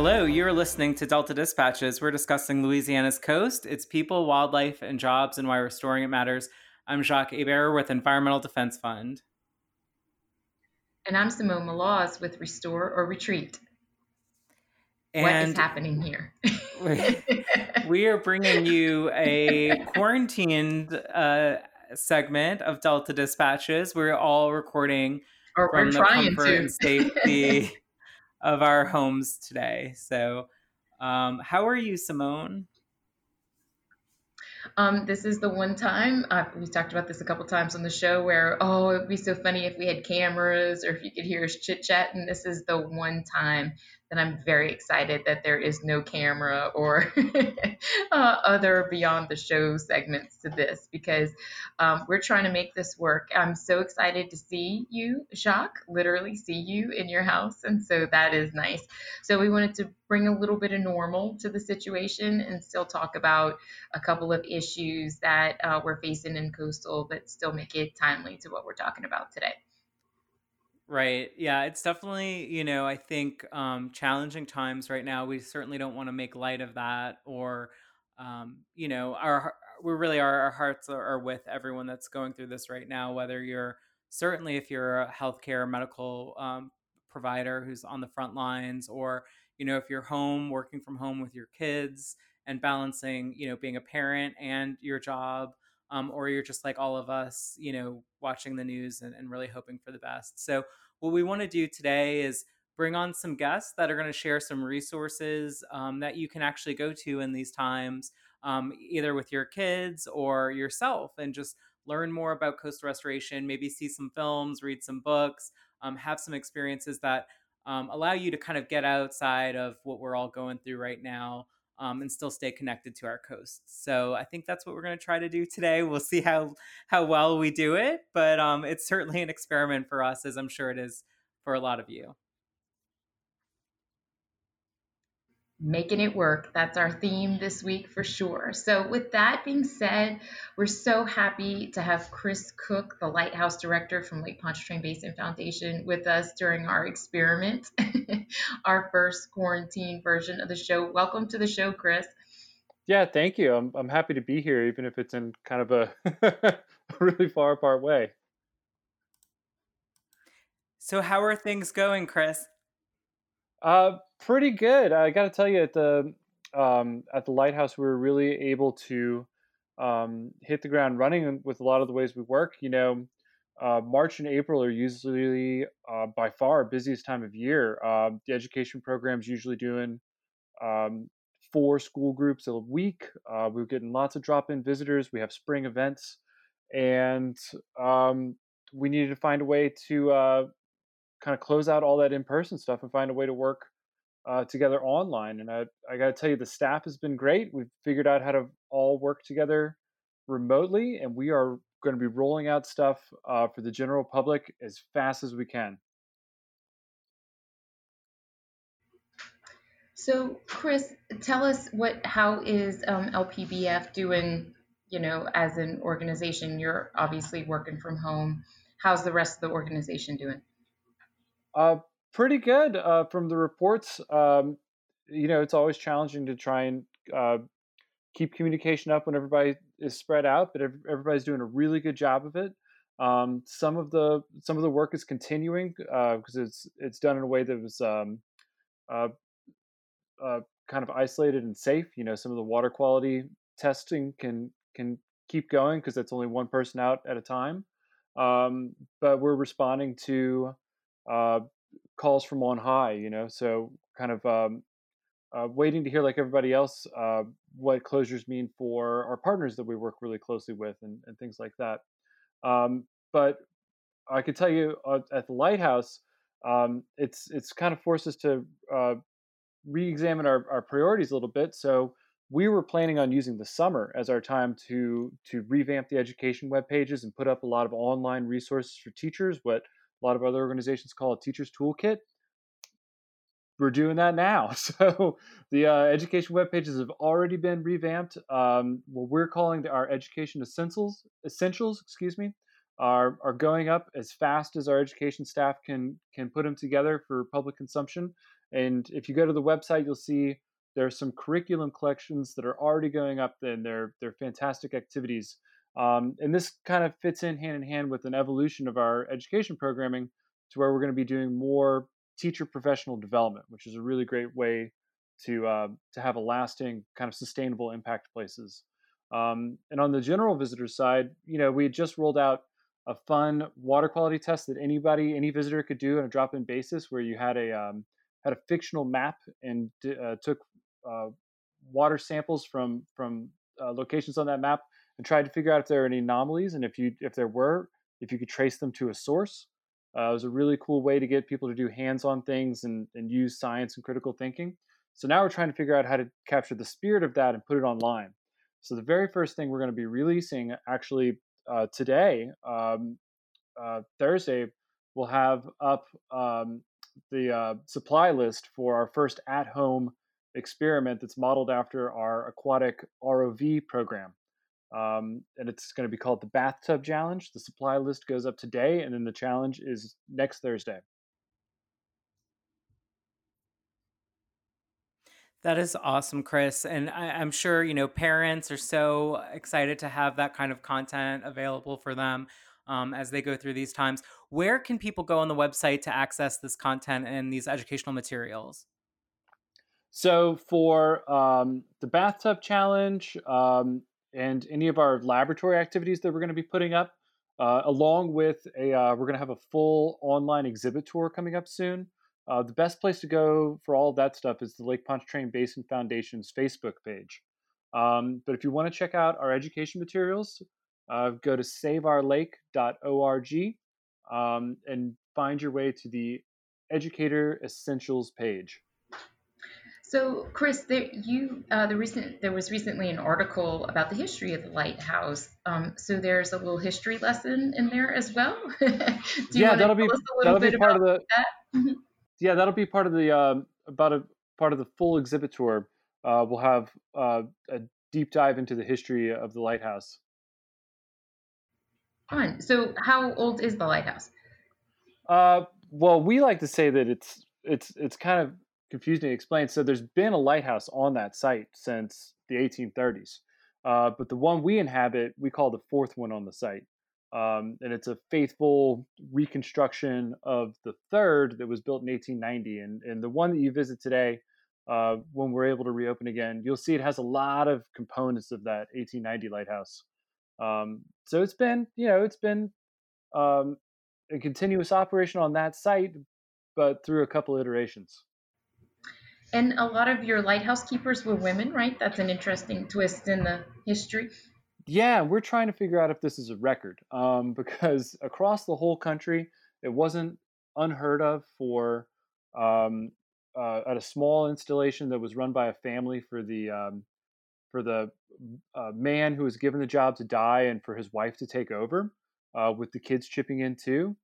Hello, you're listening to Delta Dispatches. We're discussing Louisiana's coast, its people, wildlife, and jobs, and why restoring it matters. I'm Jacques Hebert with Environmental Defense Fund. And I'm Simone Maloz with Restore or Retreat. And what is happening here? we are bringing you a quarantined uh, segment of Delta Dispatches. We're all recording or from the comfort to. and safety of our homes today. So, um, how are you, Simone? Um, this is the one time uh, we talked about this a couple times on the show where oh it'd be so funny if we had cameras or if you could hear us chit chat and this is the one time that I'm very excited that there is no camera or uh, other beyond the show segments to this because um, we're trying to make this work. I'm so excited to see you, Jacques, literally see you in your house. And so that is nice. So we wanted to bring a little bit of normal to the situation and still talk about a couple of issues that uh, we're facing in coastal, but still make it timely to what we're talking about today. Right. Yeah, it's definitely, you know, I think um, challenging times right now. We certainly don't want to make light of that or, um, you know, our we really are, our hearts are, are with everyone that's going through this right now, whether you're certainly if you're a healthcare medical um, provider who's on the front lines or, you know, if you're home working from home with your kids and balancing, you know, being a parent and your job um, or you're just like all of us, you know, watching the news and, and really hoping for the best. So, what we want to do today is bring on some guests that are going to share some resources um, that you can actually go to in these times, um, either with your kids or yourself, and just learn more about coastal restoration, maybe see some films, read some books, um, have some experiences that um, allow you to kind of get outside of what we're all going through right now um, and still stay connected to our coasts. So I think that's what we're going to try to do today. We'll see how how well we do it, but um, it's certainly an experiment for us, as I'm sure it is for a lot of you. Making it work. That's our theme this week for sure. So, with that being said, we're so happy to have Chris Cook, the Lighthouse Director from Lake Pontchartrain Basin Foundation, with us during our experiment, our first quarantine version of the show. Welcome to the show, Chris. Yeah, thank you. I'm, I'm happy to be here, even if it's in kind of a really far apart way. So, how are things going, Chris? Uh, pretty good. I got to tell you, at the um, at the lighthouse, we were really able to um, hit the ground running with a lot of the ways we work. You know, uh, March and April are usually uh, by far busiest time of year. Uh, the education program's usually doing um, four school groups a week. Uh, we're getting lots of drop-in visitors. We have spring events, and um, we needed to find a way to uh, kind of close out all that in-person stuff and find a way to work uh, together online. And I, I got to tell you, the staff has been great. We've figured out how to all work together remotely, and we are going to be rolling out stuff uh, for the general public as fast as we can. So, Chris, tell us what how is um, LPBF doing? You know, as an organization, you're obviously working from home. How's the rest of the organization doing? Uh, pretty good uh, from the reports. Um, you know, it's always challenging to try and uh, keep communication up when everybody is spread out, but everybody's doing a really good job of it. Um, some of the some of the work is continuing because uh, it's it's done in a way that was um, uh, uh, kind of isolated and safe. You know, some of the water quality testing can can keep going because that's only one person out at a time. Um, but we're responding to uh, calls from on high, you know, so kind of um, uh, waiting to hear, like everybody else, uh, what closures mean for our partners that we work really closely with and, and things like that. Um, but I could tell you uh, at the lighthouse, um, it's it's kind of forced us to uh, re-examine our, our priorities a little bit. So we were planning on using the summer as our time to to revamp the education web pages and put up a lot of online resources for teachers. What a lot of other organizations call a teacher's toolkit. We're doing that now. So the uh, education web pages have already been revamped. Um, what we're calling our education essentials, essentials, excuse me, are are going up as fast as our education staff can can put them together for public consumption. And if you go to the website, you'll see there are some curriculum collections that are already going up, and they're they're fantastic activities. Um, and this kind of fits in hand in hand with an evolution of our education programming to where we're going to be doing more teacher professional development, which is a really great way to uh, to have a lasting kind of sustainable impact places. Um, and on the general visitor side, you know, we had just rolled out a fun water quality test that anybody, any visitor could do on a drop-in basis, where you had a um, had a fictional map and uh, took uh, water samples from from uh, locations on that map and tried to figure out if there are any anomalies and if you if there were, if you could trace them to a source. Uh, it was a really cool way to get people to do hands-on things and, and use science and critical thinking. So now we're trying to figure out how to capture the spirit of that and put it online. So the very first thing we're going to be releasing actually uh, today, um, uh, Thursday, we'll have up um, the uh, supply list for our first at-home experiment that's modeled after our aquatic ROV program. Um, and it's going to be called the Bathtub Challenge. The supply list goes up today, and then the challenge is next Thursday. That is awesome, Chris. And I, am sure, you know, parents are so excited to have that kind of content available for them um, as they go through these times. Where can people go on the website to access this content and these educational materials? So, for um, the bathtub challenge um, and any of our laboratory activities that we're going to be putting up, uh, along with a, uh, we're going to have a full online exhibit tour coming up soon. Uh, the best place to go for all of that stuff is the Lake Pontchartrain Basin Foundation's Facebook page. Um, but if you want to check out our education materials, uh, go to saveourlake.org um, and find your way to the Educator Essentials page. So, Chris, there, you uh, the recent there was recently an article about the history of the lighthouse. Um, so there's a little history lesson in there as well. yeah, that'll be that'll be part of the. That? yeah, that'll be part of the um, about a part of the full exhibit tour. Uh, we'll have uh, a deep dive into the history of the lighthouse. Fun. So, how old is the lighthouse? Uh, well, we like to say that it's it's it's kind of confusing to explain. So, there's been a lighthouse on that site since the 1830s, uh, but the one we inhabit, we call the fourth one on the site. Um, and it's a faithful reconstruction of the third that was built in 1890. And, and the one that you visit today, uh, when we're able to reopen again, you'll see it has a lot of components of that 1890 lighthouse. Um, so it's been, you know, it's been um, a continuous operation on that site, but through a couple iterations. And a lot of your lighthouse keepers were women, right? That's an interesting twist in the history. Yeah, we're trying to figure out if this is a record um, because across the whole country, it wasn't unheard of for um, uh, at a small installation that was run by a family for the um, for the uh, man who was given the job to die and for his wife to take over, uh, with the kids chipping in too,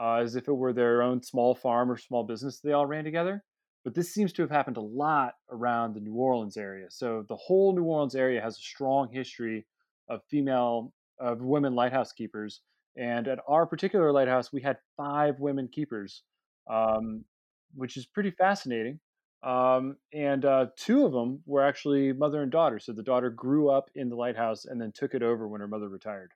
uh, as if it were their own small farm or small business they all ran together. But this seems to have happened a lot around the New Orleans area. So the whole New Orleans area has a strong history of female of women lighthouse keepers. And at our particular lighthouse, we had five women keepers, um, which is pretty fascinating. Um, and uh, two of them were actually mother and daughter. So the daughter grew up in the lighthouse and then took it over when her mother retired.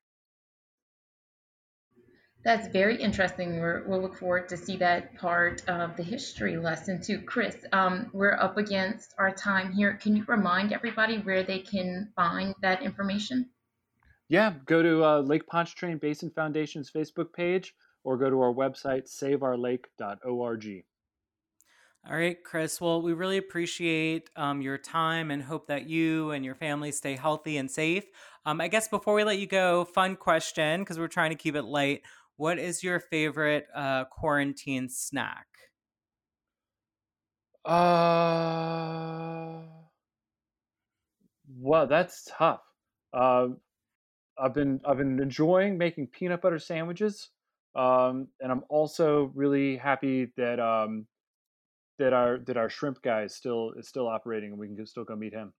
That's very interesting. we will look forward to see that part of the history lesson too. Chris, um, we're up against our time here. Can you remind everybody where they can find that information? Yeah, go to uh, Lake Pontchartrain Basin Foundation's Facebook page or go to our website, saveourlake.org. All right, Chris. Well, we really appreciate um, your time and hope that you and your family stay healthy and safe. Um, I guess before we let you go, fun question because we're trying to keep it light. What is your favorite uh, quarantine snack? Uh, well, that's tough. Uh, I've been I've been enjoying making peanut butter sandwiches, um, and I'm also really happy that um, that our that our shrimp guy is still is still operating, and we can still go meet him.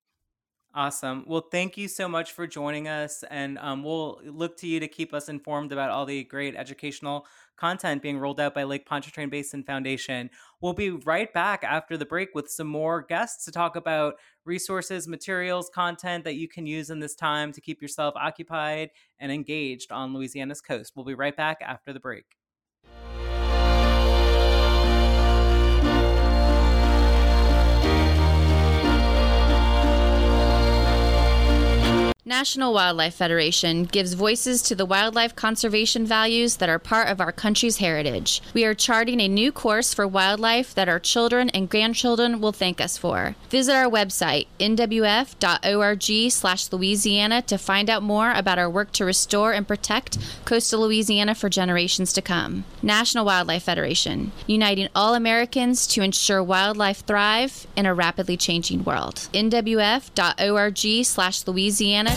Awesome. Well, thank you so much for joining us. And um, we'll look to you to keep us informed about all the great educational content being rolled out by Lake Pontchartrain Basin Foundation. We'll be right back after the break with some more guests to talk about resources, materials, content that you can use in this time to keep yourself occupied and engaged on Louisiana's coast. We'll be right back after the break. National Wildlife Federation gives voices to the wildlife conservation values that are part of our country's heritage. We are charting a new course for wildlife that our children and grandchildren will thank us for. Visit our website, nwf.org/louisiana to find out more about our work to restore and protect coastal Louisiana for generations to come. National Wildlife Federation, uniting all Americans to ensure wildlife thrive in a rapidly changing world. nwf.org/louisiana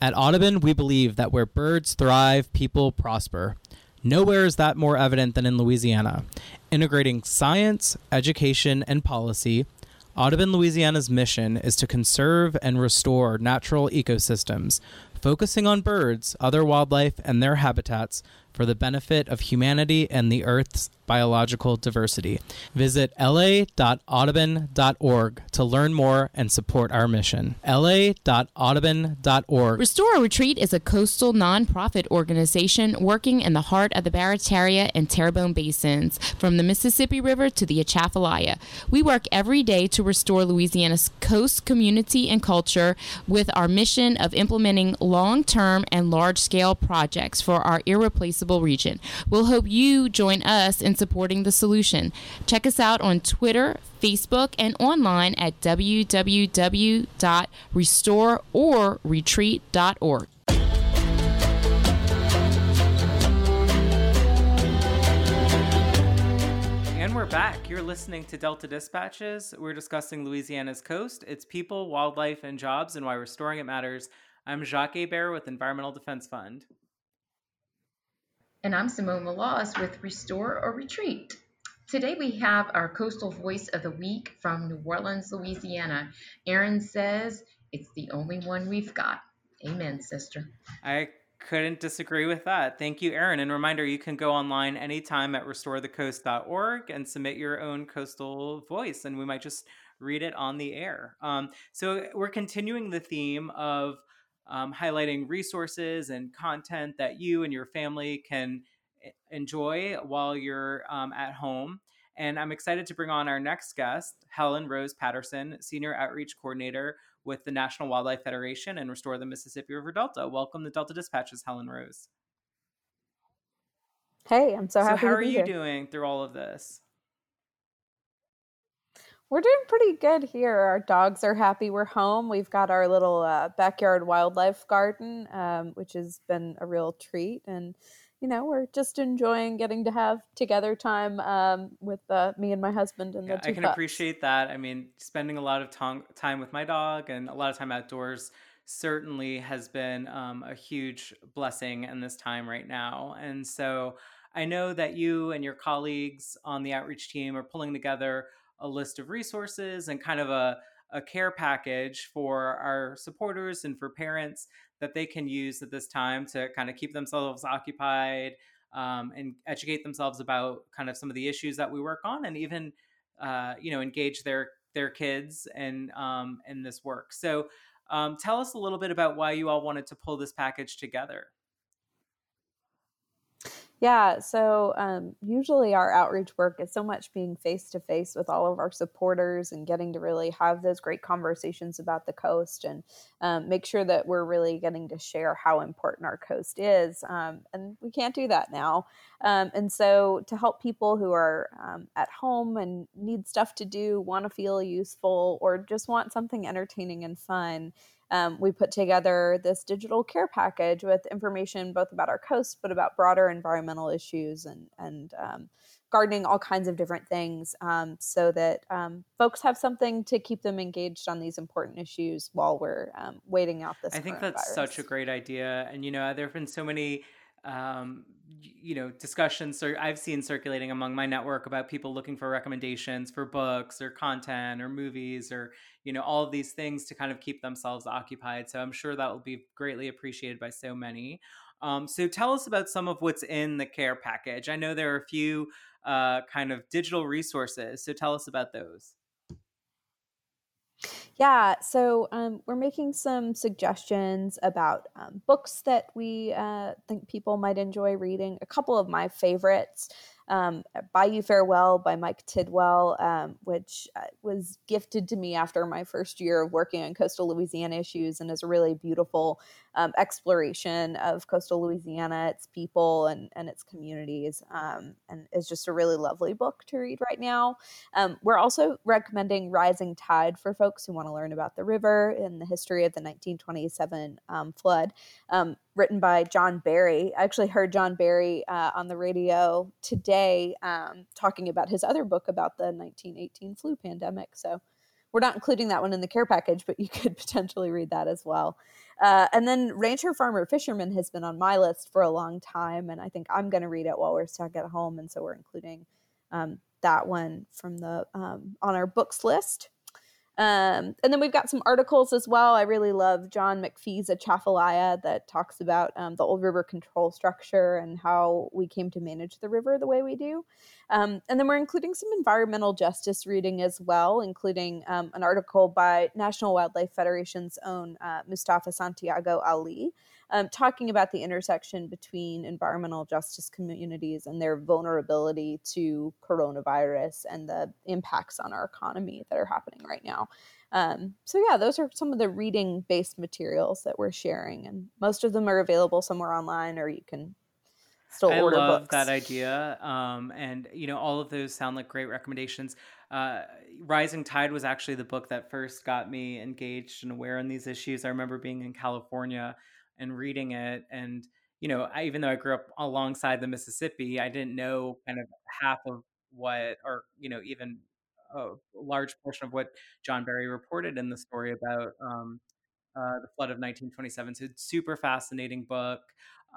At Audubon, we believe that where birds thrive, people prosper. Nowhere is that more evident than in Louisiana. Integrating science, education, and policy, Audubon Louisiana's mission is to conserve and restore natural ecosystems, focusing on birds, other wildlife, and their habitats for the benefit of humanity and the Earth's biological diversity. Visit la.audubon.org to learn more and support our mission. la.audubon.org. Restore Retreat is a coastal nonprofit organization working in the heart of the Barataria and Terrebonne basins, from the Mississippi River to the Atchafalaya. We work every day to restore Louisiana's coast community and culture with our mission of implementing long term and large scale projects for our irreplaceable region. We'll hope you join us in supporting the solution. Check us out on Twitter, Facebook, and online at www.restoreorretreat.org. And we're back. You're listening to Delta Dispatches. We're discussing Louisiana's coast, its people, wildlife, and jobs, and why restoring it matters. I'm Jacques Hebert with Environmental Defense Fund. And I'm Simone Maloz with Restore or Retreat. Today we have our coastal voice of the week from New Orleans, Louisiana. Erin says it's the only one we've got. Amen, sister. I couldn't disagree with that. Thank you, Erin. And reminder, you can go online anytime at restorethecoast.org and submit your own coastal voice, and we might just read it on the air. Um, so we're continuing the theme of um, highlighting resources and content that you and your family can enjoy while you're um, at home. And I'm excited to bring on our next guest, Helen Rose Patterson, Senior Outreach Coordinator with the National Wildlife Federation and Restore the Mississippi River Delta. Welcome to Delta Dispatches, Helen Rose. Hey, I'm so, happy. so. How are you here. doing through all of this? We're doing pretty good here. Our dogs are happy we're home. We've got our little uh, backyard wildlife garden, um, which has been a real treat. And, you know, we're just enjoying getting to have together time um, with uh, me and my husband and yeah, the two I can pups. appreciate that. I mean, spending a lot of ton- time with my dog and a lot of time outdoors certainly has been um, a huge blessing in this time right now. And so I know that you and your colleagues on the outreach team are pulling together a list of resources and kind of a, a care package for our supporters and for parents that they can use at this time to kind of keep themselves occupied um, and educate themselves about kind of some of the issues that we work on and even uh, you know engage their their kids and um, in this work. So um, tell us a little bit about why you all wanted to pull this package together yeah, so um, usually our outreach work is so much being face to face with all of our supporters and getting to really have those great conversations about the coast and um, make sure that we're really getting to share how important our coast is. Um, and we can't do that now. Um, and so to help people who are um, at home and need stuff to do, want to feel useful, or just want something entertaining and fun, um, we put together this digital care package with information both about our coast, but about broader environmental issues and and um, gardening, all kinds of different things, um, so that um, folks have something to keep them engaged on these important issues while we're um, waiting out this. I think that's such a great idea, and you know, there have been so many um, you know discussions or I've seen circulating among my network about people looking for recommendations for books or content or movies or you know all of these things to kind of keep themselves occupied. So I'm sure that will be greatly appreciated by so many. Um, so tell us about some of what's in the care package. I know there are a few uh, kind of digital resources. So tell us about those. Yeah, so um, we're making some suggestions about um, books that we uh, think people might enjoy reading. A couple of my favorites um, Bayou Farewell by Mike Tidwell, um, which uh, was gifted to me after my first year of working on coastal Louisiana issues and is a really beautiful um, exploration of coastal Louisiana, its people, and, and its communities. Um, and it's just a really lovely book to read right now. Um, we're also recommending Rising Tide for folks who want to learn about the river and the history of the 1927 um, flood written by John Barry. I actually heard John Barry uh, on the radio today um, talking about his other book about the 1918 flu pandemic. So we're not including that one in the care package, but you could potentially read that as well. Uh, and then Rancher Farmer Fisherman has been on my list for a long time, and I think I'm going to read it while we're stuck at home, and so we're including um, that one from the um, on our books list. Um, and then we've got some articles as well. I really love John McPhee's Atchafalaya that talks about um, the old river control structure and how we came to manage the river the way we do. Um, and then we're including some environmental justice reading as well, including um, an article by National Wildlife Federation's own uh, Mustafa Santiago Ali um, talking about the intersection between environmental justice communities and their vulnerability to coronavirus and the impacts on our economy that are happening right now. Um, so yeah, those are some of the reading based materials that we're sharing, and most of them are available somewhere online, or you can still I order love books. that idea. Um, and you know, all of those sound like great recommendations. Uh, Rising Tide was actually the book that first got me engaged and aware in these issues. I remember being in California and reading it and you know I, even though i grew up alongside the mississippi i didn't know kind of half of what or you know even a large portion of what john barry reported in the story about um, uh, the flood of 1927 so it's super fascinating book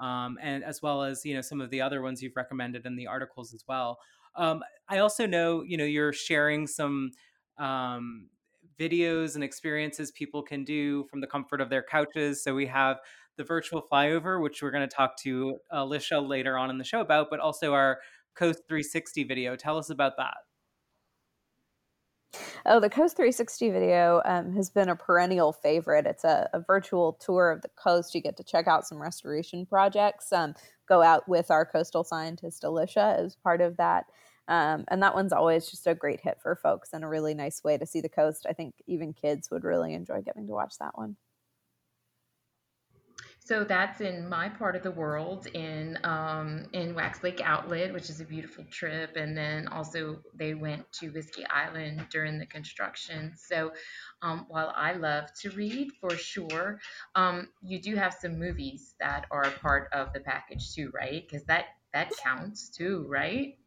um, and as well as you know some of the other ones you've recommended in the articles as well um, i also know you know you're sharing some um, videos and experiences people can do from the comfort of their couches so we have the virtual flyover, which we're going to talk to Alicia later on in the show about, but also our Coast 360 video. Tell us about that. Oh, the Coast 360 video um, has been a perennial favorite. It's a, a, virtual tour of the coast. You get to check out some restoration projects, um, go out with our coastal scientist, Alicia, as part of that. Um, and that one's always just a great hit for folks and a really nice way to see the coast. I think even kids would really enjoy getting to watch that one. So that's in my part of the world in um, in Wax Lake Outlet, which is a beautiful trip, and then also they went to Whiskey Island during the construction. So um, while I love to read for sure, um, you do have some movies that are part of the package too, right? Because that that counts too, right?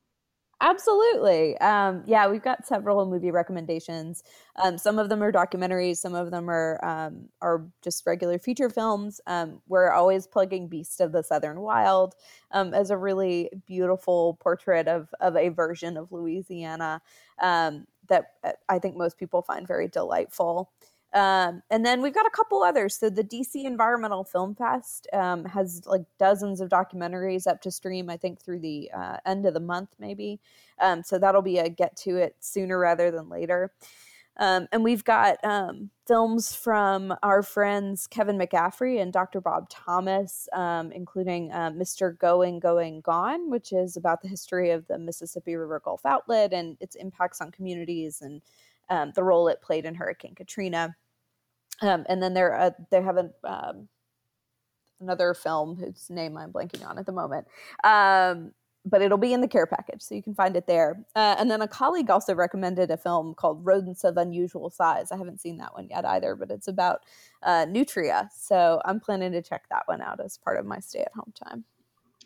Absolutely. Um, yeah, we've got several movie recommendations. Um, some of them are documentaries. Some of them are um, are just regular feature films. Um, we're always plugging Beast of the Southern Wild um, as a really beautiful portrait of of a version of Louisiana um, that uh, I think most people find very delightful. Um, and then we've got a couple others. So the DC Environmental Film Fest um, has like dozens of documentaries up to stream. I think through the uh, end of the month, maybe. Um, so that'll be a get to it sooner rather than later. Um, and we've got um, films from our friends Kevin McCaffrey and Dr. Bob Thomas, um, including uh, Mr. Going, Going, Gone, which is about the history of the Mississippi River Gulf outlet and its impacts on communities and the role it played in Hurricane Katrina. Um, and then they're uh, they have a, um, another film whose name I'm blanking on at the moment. Um, but it'll be in the care package, so you can find it there. Uh, and then a colleague also recommended a film called Rodents of Unusual Size. I haven't seen that one yet either, but it's about uh, nutria. So I'm planning to check that one out as part of my stay at home time.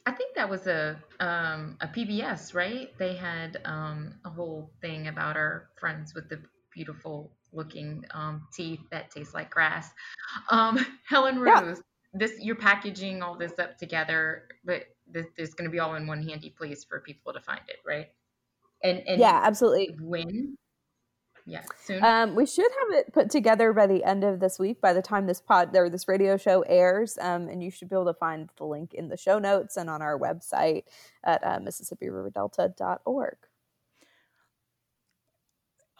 I think that was a um, a PBS, right? They had um, a whole thing about our friends with the beautiful looking um, teeth that taste like grass. Um, Helen Rose, yeah. this you're packaging all this up together, but this, this is going to be all in one handy place for people to find it, right? And, and yeah, absolutely. When? Yeah, soon. Um, we should have it put together by the end of this week. By the time this pod or this radio show airs, um, and you should be able to find the link in the show notes and on our website at uh, MississippiRiverDelta.org.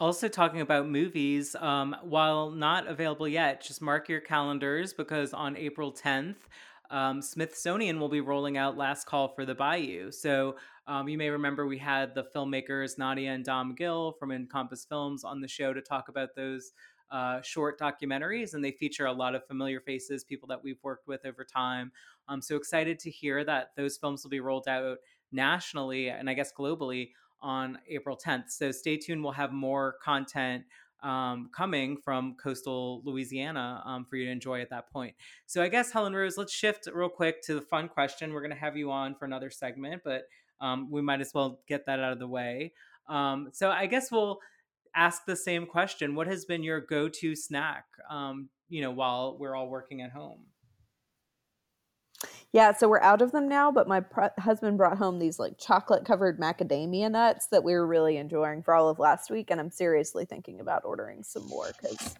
Also, talking about movies, um, while not available yet, just mark your calendars because on April 10th, um, Smithsonian will be rolling out Last Call for the Bayou. So um, you may remember we had the filmmakers Nadia and Dom Gill from Encompass Films on the show to talk about those uh, short documentaries, and they feature a lot of familiar faces, people that we've worked with over time. I'm so excited to hear that those films will be rolled out nationally and I guess globally on April 10th. So stay tuned. We'll have more content um, coming from coastal Louisiana um, for you to enjoy at that point. So I guess Helen Rose, let's shift real quick to the fun question. We're going to have you on for another segment, but um, we might as well get that out of the way. Um, so I guess we'll ask the same question: What has been your go-to snack? Um, you know, while we're all working at home. Yeah, so we're out of them now, but my pr- husband brought home these like chocolate covered macadamia nuts that we were really enjoying for all of last week. And I'm seriously thinking about ordering some more because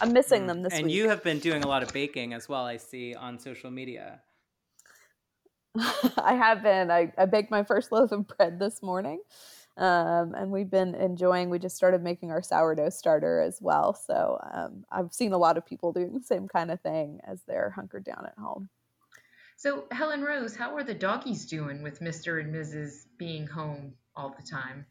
I'm missing mm. them this and week. And you have been doing a lot of baking as well, I see on social media. I have been. I, I baked my first loaf of bread this morning. Um, and we've been enjoying, we just started making our sourdough starter as well. So um, I've seen a lot of people doing the same kind of thing as they're hunkered down at home. So, Helen Rose, how are the doggies doing with Mr. and Mrs. being home all the time?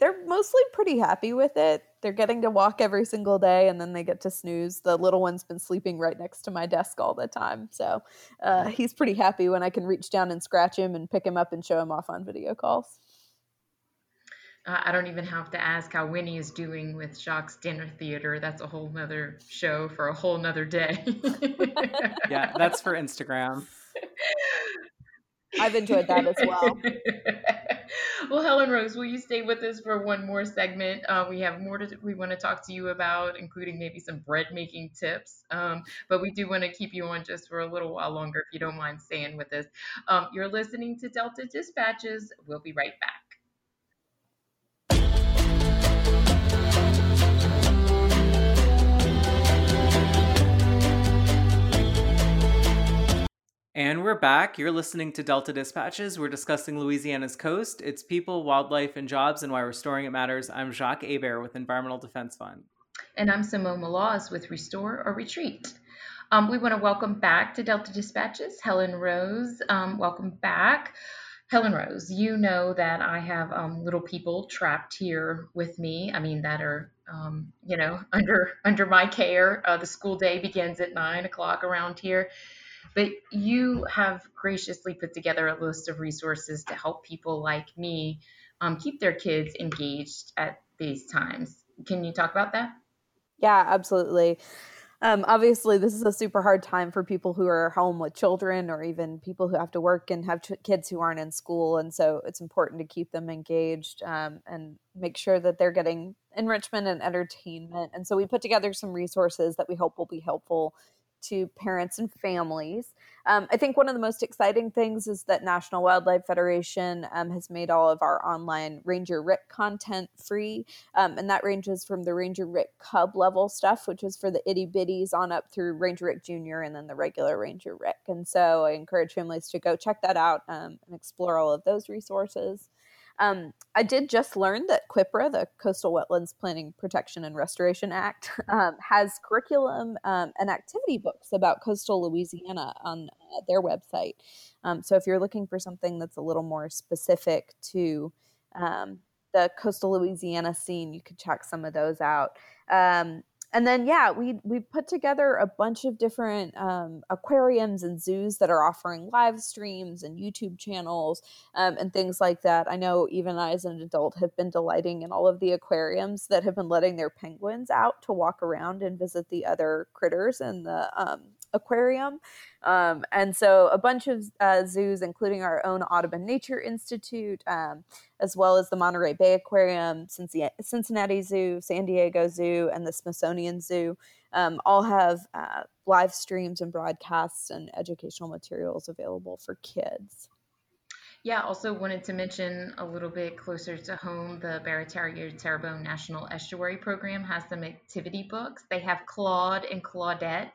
They're mostly pretty happy with it. They're getting to walk every single day and then they get to snooze. The little one's been sleeping right next to my desk all the time. So, uh, he's pretty happy when I can reach down and scratch him and pick him up and show him off on video calls. Uh, I don't even have to ask how Winnie is doing with Jacques Dinner Theater. That's a whole nother show for a whole nother day. yeah, that's for Instagram. I've enjoyed that as well. well, Helen Rose, will you stay with us for one more segment? Uh, we have more to, we want to talk to you about, including maybe some bread making tips. Um, but we do want to keep you on just for a little while longer, if you don't mind staying with us. Um, you're listening to Delta Dispatches. We'll be right back. And we're back. You're listening to Delta Dispatches. We're discussing Louisiana's coast, its people, wildlife, and jobs, and why restoring it matters. I'm Jacques Hebert with Environmental Defense Fund. And I'm Simone Maloz with Restore or Retreat. Um, we want to welcome back to Delta Dispatches Helen Rose. Um, welcome back. Helen Rose, you know that I have um, little people trapped here with me. I mean, that are um, you know under under my care. Uh, the school day begins at nine o'clock around here, but you have graciously put together a list of resources to help people like me um, keep their kids engaged at these times. Can you talk about that? Yeah, absolutely. Um, obviously, this is a super hard time for people who are home with children or even people who have to work and have kids who aren't in school. And so it's important to keep them engaged um, and make sure that they're getting enrichment and entertainment. And so we put together some resources that we hope will be helpful to parents and families. Um, I think one of the most exciting things is that National Wildlife Federation um, has made all of our online Ranger Rick content free. Um, and that ranges from the Ranger Rick Cub level stuff, which is for the itty bitties, on up through Ranger Rick Jr. and then the regular Ranger Rick. And so I encourage families to go check that out um, and explore all of those resources. Um, I did just learn that CWPPRA, the Coastal Wetlands Planning Protection and Restoration Act, um, has curriculum um, and activity books about coastal Louisiana on uh, their website. Um, so if you're looking for something that's a little more specific to um, the coastal Louisiana scene, you could check some of those out. Um, and then yeah, we we put together a bunch of different um, aquariums and zoos that are offering live streams and YouTube channels um, and things like that. I know even I, as an adult, have been delighting in all of the aquariums that have been letting their penguins out to walk around and visit the other critters in the um, aquarium. Um, and so a bunch of uh, zoos, including our own Audubon Nature Institute, um, as well as the Monterey Bay Aquarium, Cincinnati Zoo, San Diego Zoo, and the Smithsonian Zoo, um, all have uh, live streams and broadcasts and educational materials available for kids. Yeah, also wanted to mention a little bit closer to home, the Barataria Terrebonne National Estuary Program has some activity books. They have Claude and Claudette.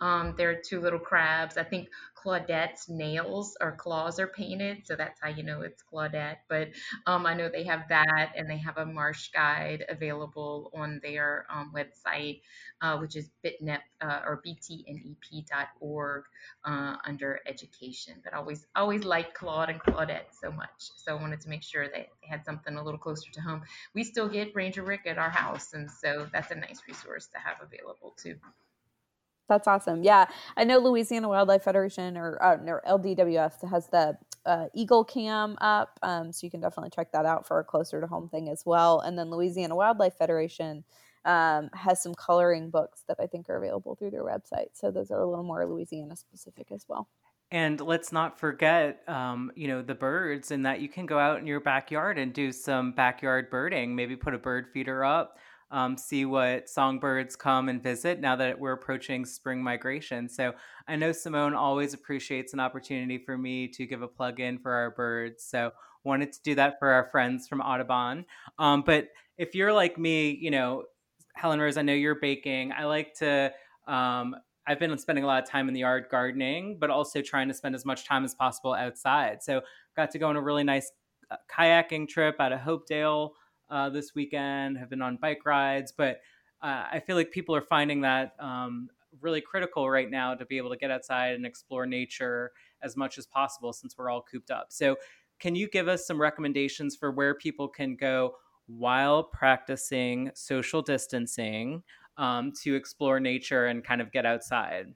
Um, they're two little crabs. I think Claudette's nails or claws are painted, so that's how you know it's Claudette. But um, I know they have that, and they have a marsh guide available on their um, website, uh, which is bitnep uh, or btnep.org uh, under education. But I always always liked Claude and Claudette so much, so I wanted to make sure that they had something a little closer to home. We still get Ranger Rick at our house, and so that's a nice resource to have available too. That's awesome. Yeah, I know Louisiana Wildlife Federation or, uh, or LDWF has the uh, Eagle Cam up, um, so you can definitely check that out for a closer to home thing as well. And then Louisiana Wildlife Federation um, has some coloring books that I think are available through their website. So those are a little more Louisiana specific as well. And let's not forget, um, you know, the birds, and that you can go out in your backyard and do some backyard birding. Maybe put a bird feeder up um, see what songbirds come and visit now that we're approaching spring migration. So I know Simone always appreciates an opportunity for me to give a plug in for our birds. So wanted to do that for our friends from Audubon. Um, but if you're like me, you know, Helen Rose, I know you're baking. I like to. Um, I've been spending a lot of time in the yard gardening, but also trying to spend as much time as possible outside. So got to go on a really nice uh, kayaking trip out of Hopedale uh, this weekend, have been on bike rides, but uh, I feel like people are finding that um, really critical right now to be able to get outside and explore nature as much as possible since we're all cooped up. So, can you give us some recommendations for where people can go while practicing social distancing um, to explore nature and kind of get outside?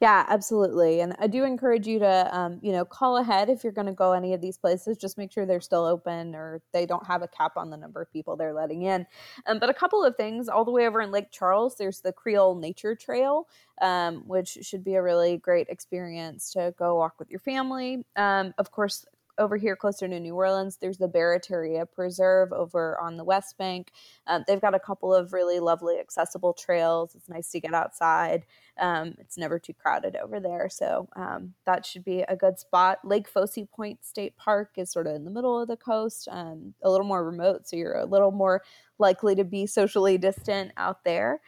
Yeah, absolutely. And I do encourage you to, um, you know, call ahead if you're going to go any of these places. Just make sure they're still open or they don't have a cap on the number of people they're letting in. Um, but a couple of things all the way over in Lake Charles, there's the Creole Nature Trail, um, which should be a really great experience to go walk with your family. Um, of course, over here closer to New Orleans, there's the Barataria Preserve over on the West Bank. Um, they've got a couple of really lovely accessible trails. It's nice to get outside. Um, it's never too crowded over there. So um, that should be a good spot. Lake Fausse Pointe State Park is sort of in the middle of the coast, um, a little more remote. So you're a little more likely to be socially distant out there.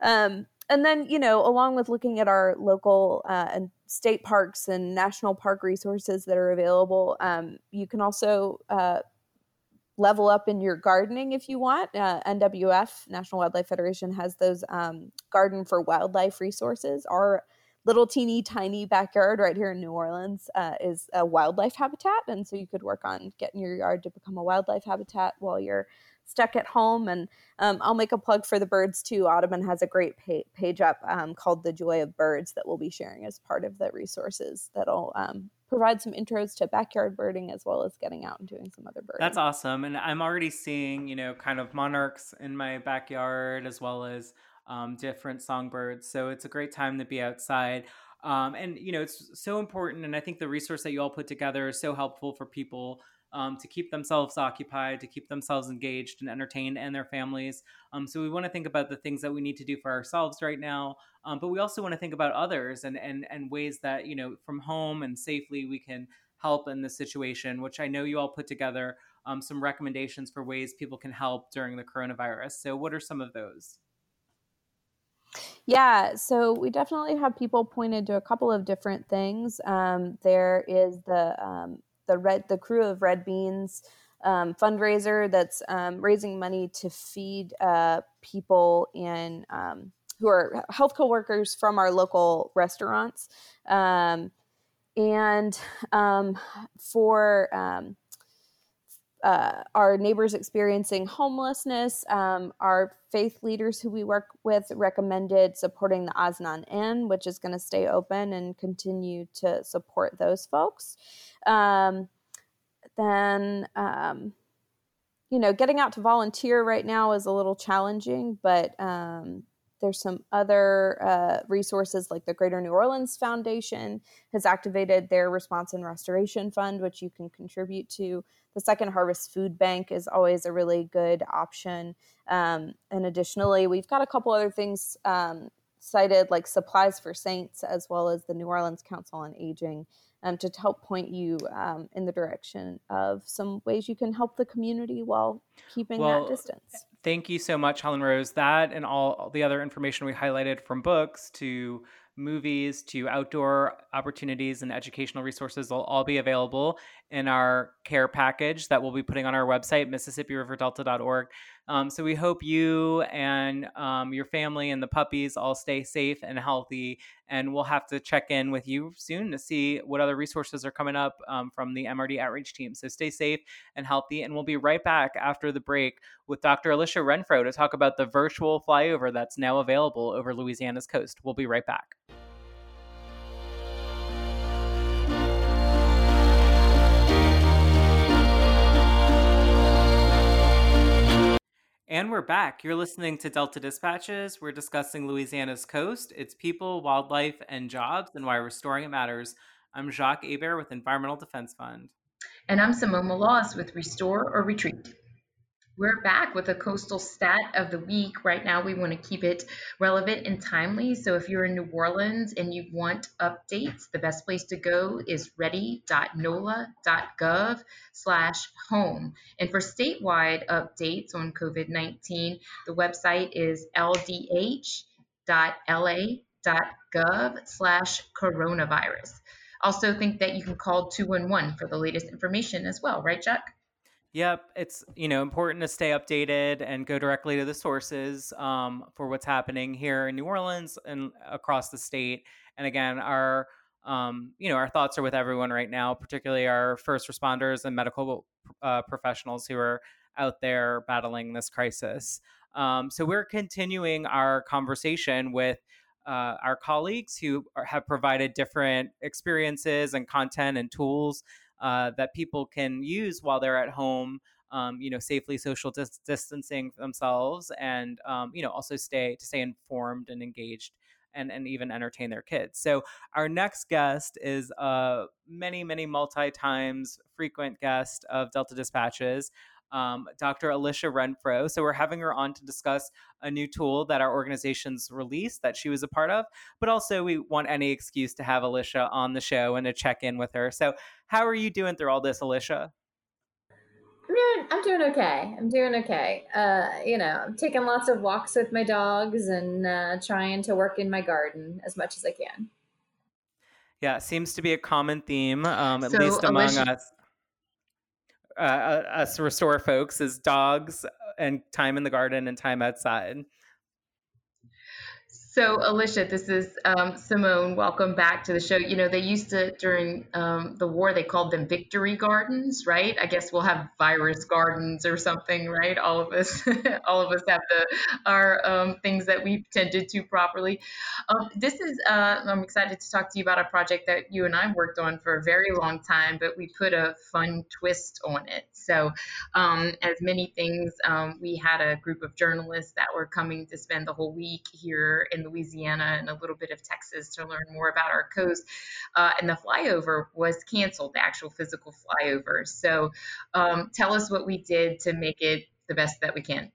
Um, and then, you know, along with looking at our local uh, and state parks and national park resources that are available, um, you can also uh, level up in your gardening if you want. Uh, NWF, National Wildlife Federation, has those um, garden for wildlife resources. Our little teeny tiny backyard right here in New Orleans uh, is a wildlife habitat. And so you could work on getting your yard to become a wildlife habitat while you're stuck at home. And um, I'll make a plug for the birds too. Audubon has a great page up um, called The Joy of Birds that we'll be sharing as part of the resources that'll um, provide some intros to backyard birding as well as getting out and doing some other birding. That's awesome. And I'm already seeing, you know, kind of monarchs in my backyard as well as um, different songbirds. So it's a great time to be outside. Um, and, you know, it's so important. And I think the resource that you all put together is so helpful for people um, to keep themselves occupied, to keep themselves engaged and entertained and their families. Um, so we want to think about the things that we need to do for ourselves right now, um, but we also want to think about others and and and ways that you know from home and safely we can help in this situation. Which I know you all put together um, some recommendations for ways people can help during the coronavirus. So what are some of those? Yeah, so we definitely have people pointed to a couple of different things. Um, there is the um, the red the Krewe of Red Beans um, fundraiser that's um, raising money to feed uh, people in um, who are health co-workers from our local restaurants. Um, and um, for um, uh, our neighbors experiencing homelessness, um, our faith leaders who we work with recommended supporting the Ozanam Inn, which is going to stay open and continue to support those folks. Um, then, um, you know, getting out to volunteer right now is a little challenging, but um, there's some other uh, resources like the Greater New Orleans Foundation has activated their Response and Restoration Fund, which you can contribute to. The Second Harvest Food Bank is always a really good option. Um, and additionally, we've got a couple other things um, cited like Supplies for Saints, as well as the New Orleans Council on Aging. Um, to help point you um, in the direction of some ways you can help the community while keeping well, that distance thank you so much, Helen Rose. That and all the other information we highlighted from books to movies to outdoor opportunities and educational resources will all be available in our care package that we'll be putting on our website, MississippiRiverDelta.org. Um, so we hope you and um, your family and the puppies all stay safe and healthy. And we'll have to check in with you soon to see what other resources are coming up um, from the MRD outreach team. So stay safe and healthy. And we'll be right back after the break with Dr. Alicia Renfro to talk about the virtual flyover that's now available over Louisiana's coast. We'll be right back. And we're back. You're listening to Delta Dispatches. We're discussing Louisiana's coast, its people, wildlife, and jobs, and why restoring it matters. I'm Jacques Hebert with Environmental Defense Fund. And I'm Simone Maloz with Restore or Retreat. We're back with a coastal stat of the week. Right now, we want to keep it relevant and timely. So, if you're in New Orleans and you want updates, the best place to go is ready.nola.gov slash home. And for statewide updates on COVID 19, the website is ldh.la.gov slash coronavirus. Also, think that you can call 211 for the latest information as well, right, Chuck? Yep, it's you know important to stay updated and go directly to the sources um, for what's happening here in New Orleans and across the state. And again, our um, you know our thoughts are with everyone right now, particularly our first responders and medical uh, professionals who are out there battling this crisis. Um, so we're continuing our conversation with. Uh, our colleagues who are, have provided different experiences and content and tools uh, that people can use while they're at home. Um, you know, safely social dis- distancing themselves, and um, you know, also stay to stay informed and engaged, and and even entertain their kids. So our next guest is a many many multi times frequent guest of Delta Dispatches um, Dr. Alicia Renfro. So we're having her on to discuss a new tool that our organization's released that she was a part of, but also we want any excuse to have Alicia on the show and to check in with her. So how are you doing through all this, Alicia? I'm doing I'm doing okay. I'm doing okay. Uh, you know, I'm taking lots of walks with my dogs and uh, trying to work in my garden as much as I can. Yeah, seems to be a common theme, um, at so, least among Alicia, us uh, uh, us restore folks is dogs and time in the garden and time outside. So, Alicia, this is um, Simone. Welcome back to the show. You know, they used to, during um, the war, they called them victory gardens, right? I guess we'll have virus gardens or something, right? All of us, all of us have the our um, things that we tended to properly. Um, this is, uh, I'm excited to talk to you about a project that you and I worked on for a very long time, but we put a fun twist on it. So, um, as many things, um, we had a group of journalists that were coming to spend the whole week here in Louisiana and a little bit of Texas to learn more about our coast. Uh, and the flyover was canceled, the actual physical flyover. So um, tell us what we did to make it the best that we can.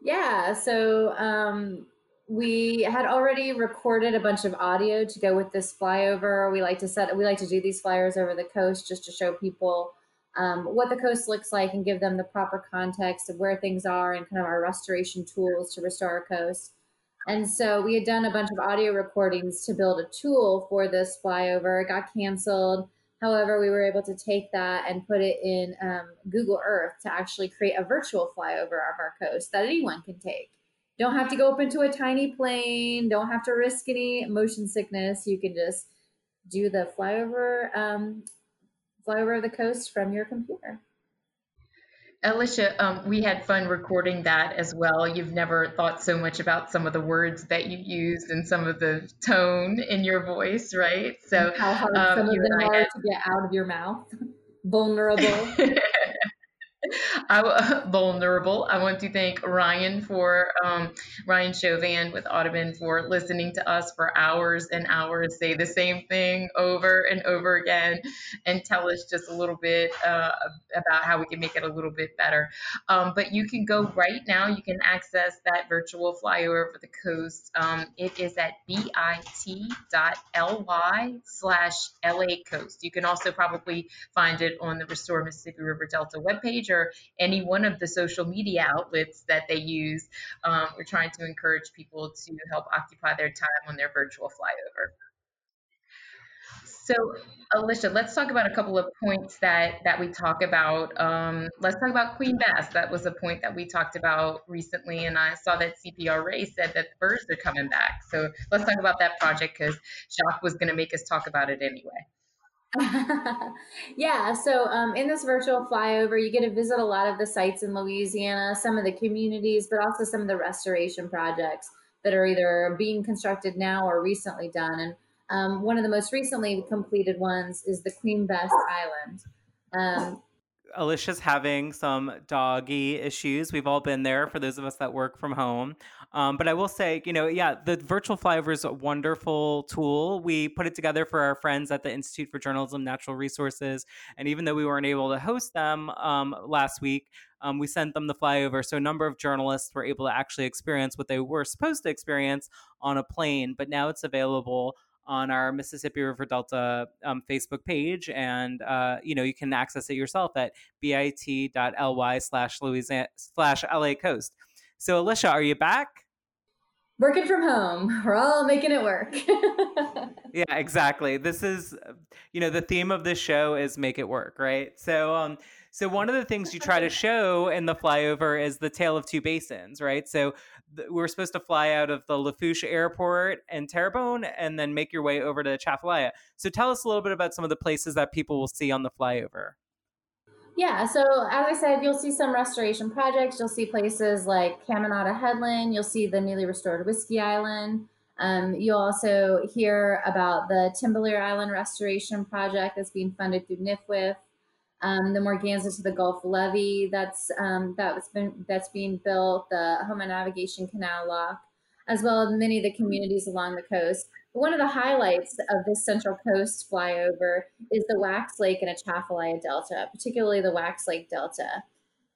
Yeah, so um, we had already recorded a bunch of audio to go with this flyover. We like to set we like to do these flyers over the coast just to show people um, what the coast looks like and give them the proper context of where things are and kind of our restoration tools to restore our coast. And so we had done a bunch of audio recordings to build a tool for this flyover. It got canceled. However, we were able to take that and put it in um, Google Earth to actually create a virtual flyover of our coast that anyone can take. Don't have to go up into a tiny plane. Don't have to risk any motion sickness. You can just do the flyover um, flyover of the coast from your computer. Alicia, um, we had fun recording that as well. You've never thought so much about some of the words that you used and some of the tone in your voice, right? So how hard um, some of them are had... to get out of your mouth. Vulnerable. I, vulnerable. I want to thank Ryan for um, Ryan Chauvin with Audubon for listening to us for hours and hours, say the same thing over and over again, and tell us just a little bit uh, about how we can make it a little bit better. Um, but you can go right now. You can access that virtual flyover for the coast. Um, it is at bit.ly slash LA Coast. You can also probably find it on the Restore Mississippi River Delta webpage or any one of the social media outlets that they use. Um, we're trying to encourage people to help occupy their time on their virtual flyover. So, Alicia, let's talk about a couple of points that that we talk about. Um, let's talk about Queen Bess. That was a point that we talked about recently, and I saw that CPRA said that the birds are coming back. So let's talk about that project because Jacques was going to make us talk about it anyway. yeah, so um, in this virtual flyover, you get to visit a lot of the sites in Louisiana, some of the communities, but also some of the restoration projects that are either being constructed now or recently done. And um, one of the most recently completed ones is the Queen Bess Island. Um, Alicia's having some doggy issues. We've all been there for those of us that work from home. Um, but I will say, you know, yeah, the virtual flyover is a wonderful tool. We put it together for our friends at the Institute for Journalism Natural Resources. And even though we weren't able to host them um, last week, um, we sent them the flyover. So a number of journalists were able to actually experience what they were supposed to experience on a plane. But now it's available on our Mississippi River Delta um, Facebook page, and uh, you know you can access it yourself at bit.ly slash Louisiana slash LA Coast. So, Alicia, are you back? Working from home, we're all making it work. yeah, exactly. This is, you know, the theme of this show is make it work, right? So, um, so one of the things you try to show in the flyover is the tale of two basins, right? So th- we're supposed to fly out of the Lafourche Airport and Terrebonne and then make your way over to Atchafalaya. So tell us a little bit about some of the places that people will see on the flyover. Yeah, so as I said, you'll see some restoration projects. You'll see places like Caminada Headland. You'll see the newly restored Whiskey Island. Um, you'll also hear about the Timbalier Island Restoration Project that's being funded through NFWF um, the Morganza to the Gulf Levee that's um, that's been that's being built, the Houma Navigation Canal Lock, as well as many of the communities along the coast. One of the highlights of this Central Coast flyover is the Wax Lake and Atchafalaya Delta, particularly the Wax Lake Delta.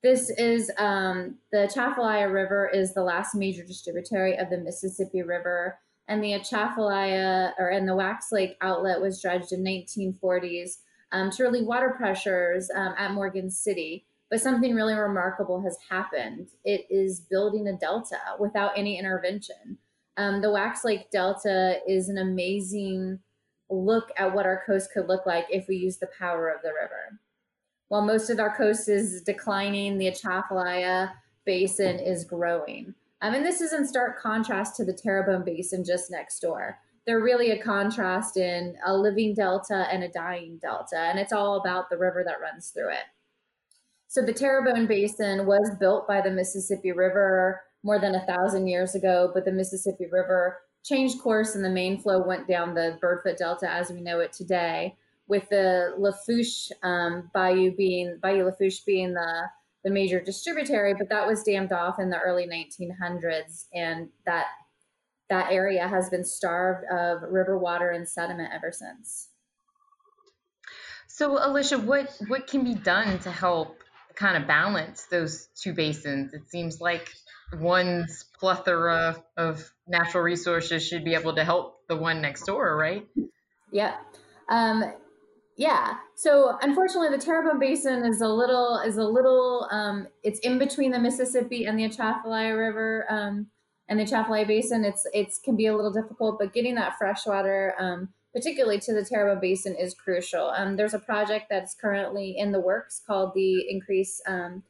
This is um, the Atchafalaya River is the last major distributary of the Mississippi River, and the Atchafalaya or and the Wax Lake outlet was dredged in 1940s um, to relieve water pressures um, at Morgan City. But something really remarkable has happened. It is building a delta without any intervention. Um, the Wax Lake Delta is an amazing look at what our coast could look like if we use the power of the river. While most of our coast is declining, the Atchafalaya Basin is growing. And this is in stark contrast to the Terrebonne Basin just next door they're really a contrast in a living delta and a dying delta, and it's all about the river that runs through it. So the Terrebonne Basin was built by the Mississippi River more than a thousand years ago, but the Mississippi River changed course and the main flow went down the Birdfoot Delta as we know it today, with the Lafourche um, Bayou being Bayou Lafourche being the the major distributary, but that was dammed off in the early 1900s, and that that area has been starved of river water and sediment ever since. So, Alicia, what what can be done to help kind of balance those two basins? It seems like one's plethora of natural resources should be able to help the one next door, right? Yeah. Um, yeah. So unfortunately, the Terrebonne Basin is a little is a little um, it's in between the Mississippi and the Atchafalaya River. Um, and the Atchafalaya Basin, it's it's can be a little difficult, but getting that fresh water, um, particularly to the Terrebonne Basin, is crucial. Um, there's a project that's currently in the works called the Increase um,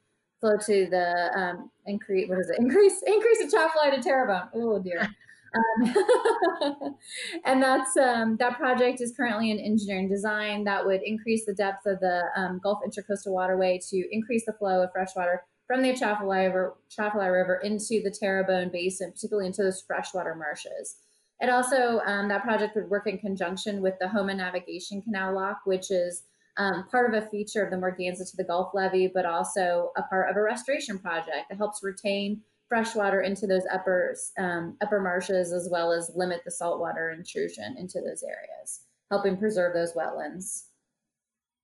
Flow to the um, Increase. What is it? Increase Increase the Atchafalaya to Terrebonne. Oh dear. Um, and that's um, that project is currently in engineering design that would increase the depth of the um, Gulf Intracoastal Waterway to increase the flow of fresh water from the Atchafalaya River, Atchafalaya River into the Terrebonne Basin, particularly into those freshwater marshes. It also, um, that project would work in conjunction with the Houma Navigation Canal Lock, which is um, part of a feature of the Morganza to the Gulf Levee, but also a part of a restoration project that helps retain fresh water into those upper, um, upper marshes as well as limit the saltwater intrusion into those areas, helping preserve those wetlands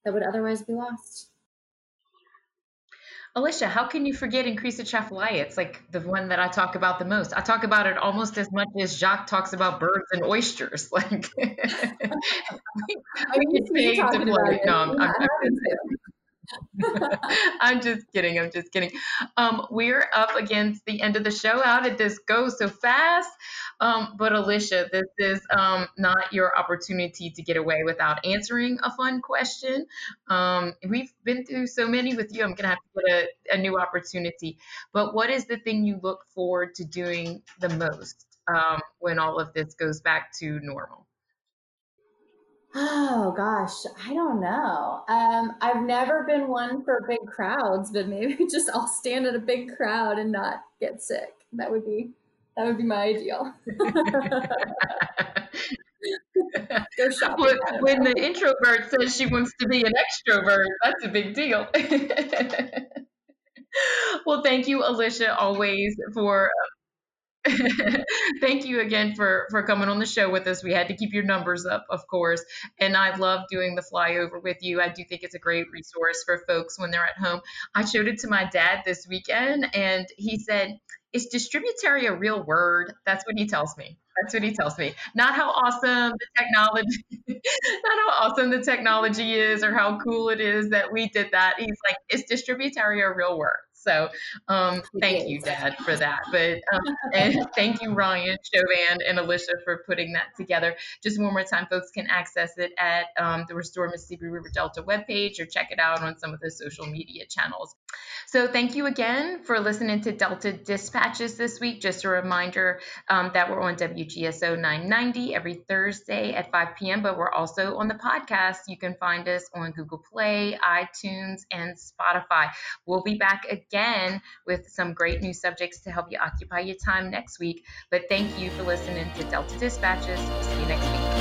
that would otherwise be lost. Alicia, how can you forget Increase Atchafalaya? It's like the one that I talk about the most. I talk about it almost as much as Jacques talks about birds and oysters. Like, we could pay to play. No, I'm, I'm, I'm just kidding. I'm just kidding. Um, we're up against the end of the show. How did this go so fast? Um, but Alicia, this is um, not your opportunity to get away without answering a fun question. Um, we've been through so many with you. I'm gonna have to get a, a, new opportunity. But what is the thing you look forward to doing the most um, when all of this goes back to normal? Oh gosh, I don't know. Um, I've never been one for big crowds, but maybe just I'll stand in a big crowd and not get sick. That would be that would be my ideal. Shopping. When, when the introvert says she wants to be an extrovert, that's a big deal. well, thank you, Alicia, always for Thank you again for for coming on the show with us. We had to keep your numbers up, of course, and I love doing the flyover with you. I do think it's a great resource for folks when they're at home. I showed it to my dad this weekend, and he said, "Is distributary a real word?" That's what he tells me. That's what he tells me. Not how awesome the technology, not how awesome the technology is, or how cool it is that we did that. He's like, "Is distributary a real word?" So um, thank you, Dad, for that. But um, and thank you, Ryan, Chauvin, and Alicia for putting that together. Just one more time, folks can access it at um, the Restore Mississippi River Delta webpage or check it out on some of the social media channels. So thank you again for listening to Delta Dispatches this week. Just a reminder um, that we're on WGSO 990 every Thursday at 5 p.m., but we're also on the podcast. You can find us on Google Play, iTunes, and Spotify. We'll be back again with some great new subjects to help you occupy your time next week. But thank you for listening to Delta Dispatches. We'll See you next week.